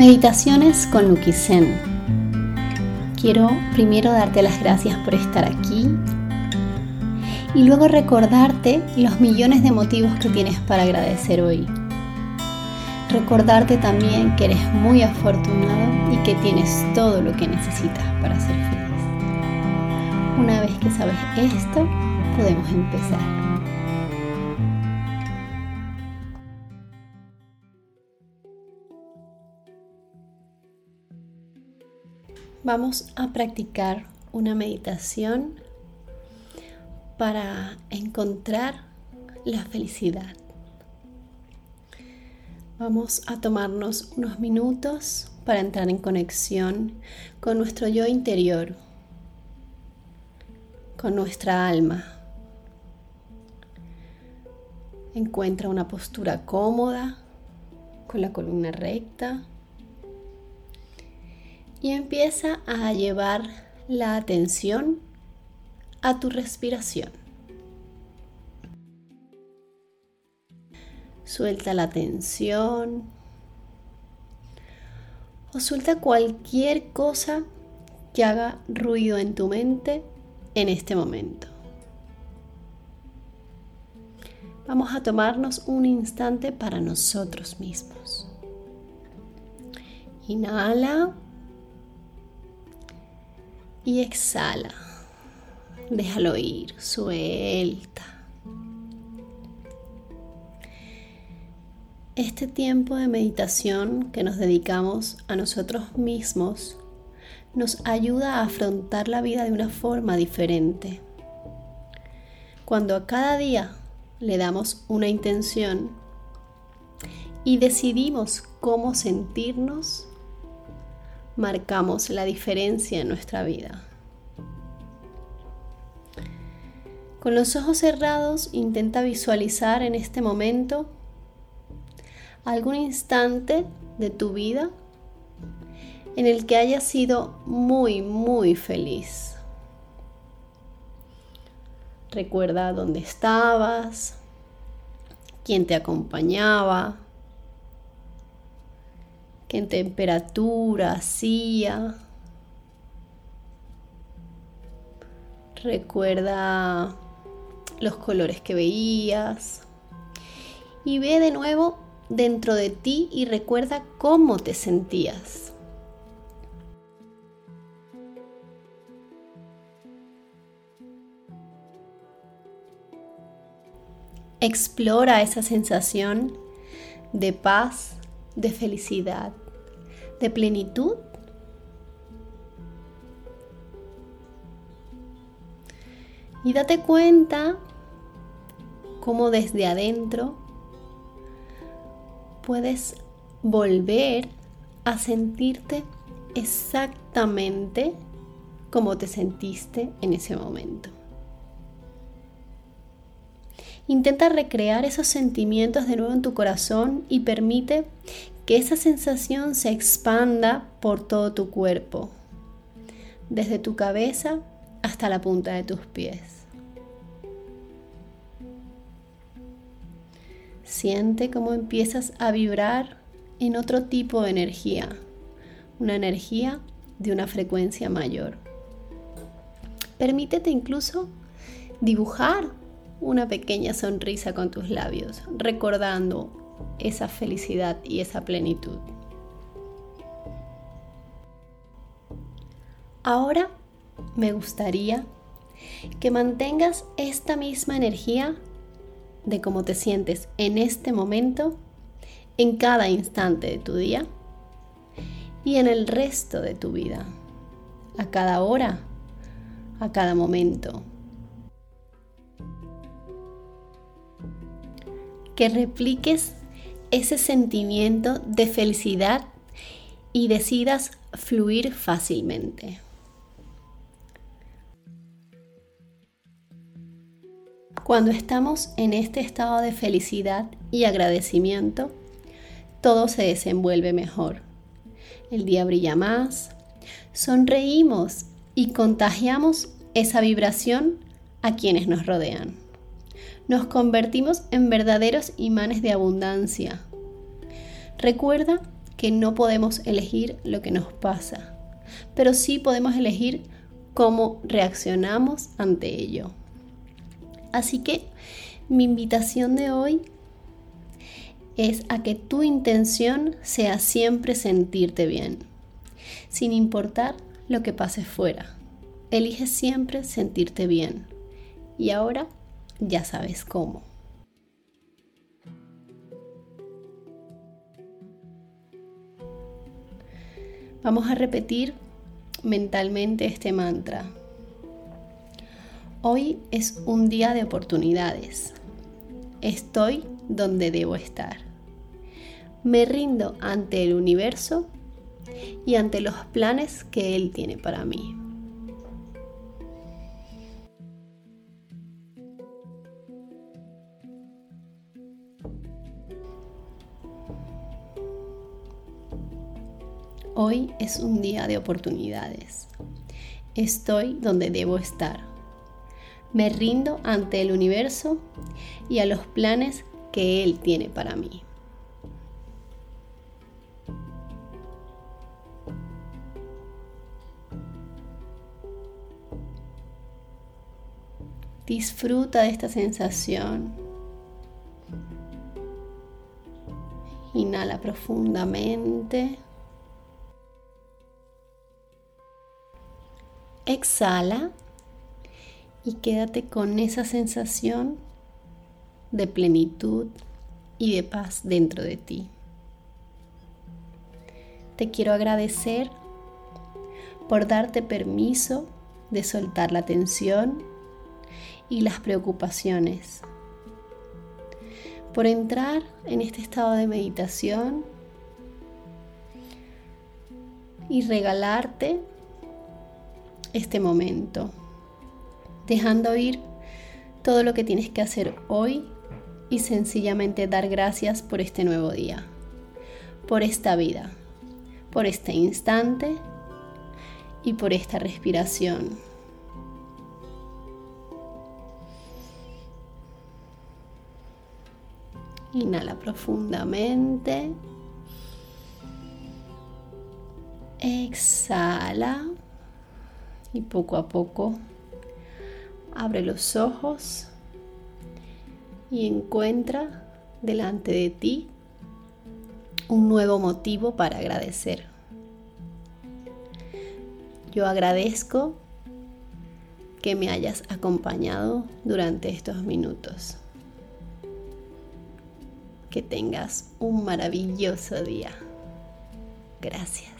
Meditaciones con Luki Zen. Quiero primero darte las gracias por estar aquí y luego recordarte los millones de motivos que tienes para agradecer hoy. Recordarte también que eres muy afortunado y que tienes todo lo que necesitas para ser feliz. Una vez que sabes esto, podemos empezar. Vamos a practicar una meditación para encontrar la felicidad. Vamos a tomarnos unos minutos para entrar en conexión con nuestro yo interior, con nuestra alma. Encuentra una postura cómoda, con la columna recta y empieza a llevar la atención a tu respiración. Suelta la tensión o suelta cualquier cosa que haga ruido en tu mente en este momento. Vamos a tomarnos un instante para nosotros mismos. Inhala y exhala. Déjalo ir, suelta. Este tiempo de meditación que nos dedicamos a nosotros mismos nos ayuda a afrontar la vida de una forma diferente. Cuando a cada día le damos una intención y decidimos cómo sentirnos, marcamos la diferencia en nuestra vida. Con los ojos cerrados intenta visualizar en este momento algún instante de tu vida en el que hayas sido muy, muy feliz. Recuerda dónde estabas, quién te acompañaba, qué temperatura hacía. Recuerda los colores que veías. Y ve de nuevo dentro de ti y recuerda cómo te sentías. Explora esa sensación de paz, de felicidad, de plenitud? Y date cuenta cómo desde adentro puedes volver a sentirte exactamente como te sentiste en ese momento. Intenta recrear esos sentimientos de nuevo en tu corazón y permite que esa sensación se expanda por todo tu cuerpo, desde tu cabeza hasta la punta de tus pies. Siente cómo empiezas a vibrar en otro tipo de energía, una energía de una frecuencia mayor. Permítete incluso dibujar una pequeña sonrisa con tus labios, recordando esa felicidad y esa plenitud. Ahora me gustaría que mantengas esta misma energía de cómo te sientes en este momento, en cada instante de tu día y en el resto de tu vida, a cada hora, a cada momento, que repliques ese sentimiento de felicidad y decidas fluir fácilmente. Cuando estamos en este estado de felicidad y agradecimiento, todo se desenvuelve mejor. El día brilla más, sonreímos y contagiamos esa vibración a quienes nos rodean nos convertimos en verdaderos imanes de abundancia. Recuerda que no podemos elegir lo que nos pasa, pero sí podemos elegir cómo reaccionamos ante ello. Así que mi invitación de hoy es a que tu intención sea siempre sentirte bien, sin importar lo que pase fuera. Elige siempre sentirte bien. Y ahora ya sabes cómo. Vamos a repetir mentalmente este mantra. Hoy es un día de oportunidades. Estoy donde debo estar. Me rindo ante el universo y ante los planes que Él tiene para mí. Hoy es un día de oportunidades. Estoy donde debo estar. Me rindo ante el universo y a los planes que Él tiene para mí. Disfruta de esta sensación. Inhala profundamente. Exhala y quédate con esa sensación de plenitud y de paz dentro de ti. Te quiero agradecer por darte permiso de soltar la tensión y las preocupaciones, por entrar en este estado de meditación y regalarte este momento, dejando ir todo lo que tienes que hacer hoy y sencillamente dar gracias por este nuevo día, por esta vida, por este instante y por esta respiración. Inhala profundamente. Exhala y poco a poco abre los ojos y encuentra delante de ti un nuevo motivo para agradecer. Yo agradezco que me hayas acompañado durante estos minutos. Que tengas un maravilloso día. Gracias.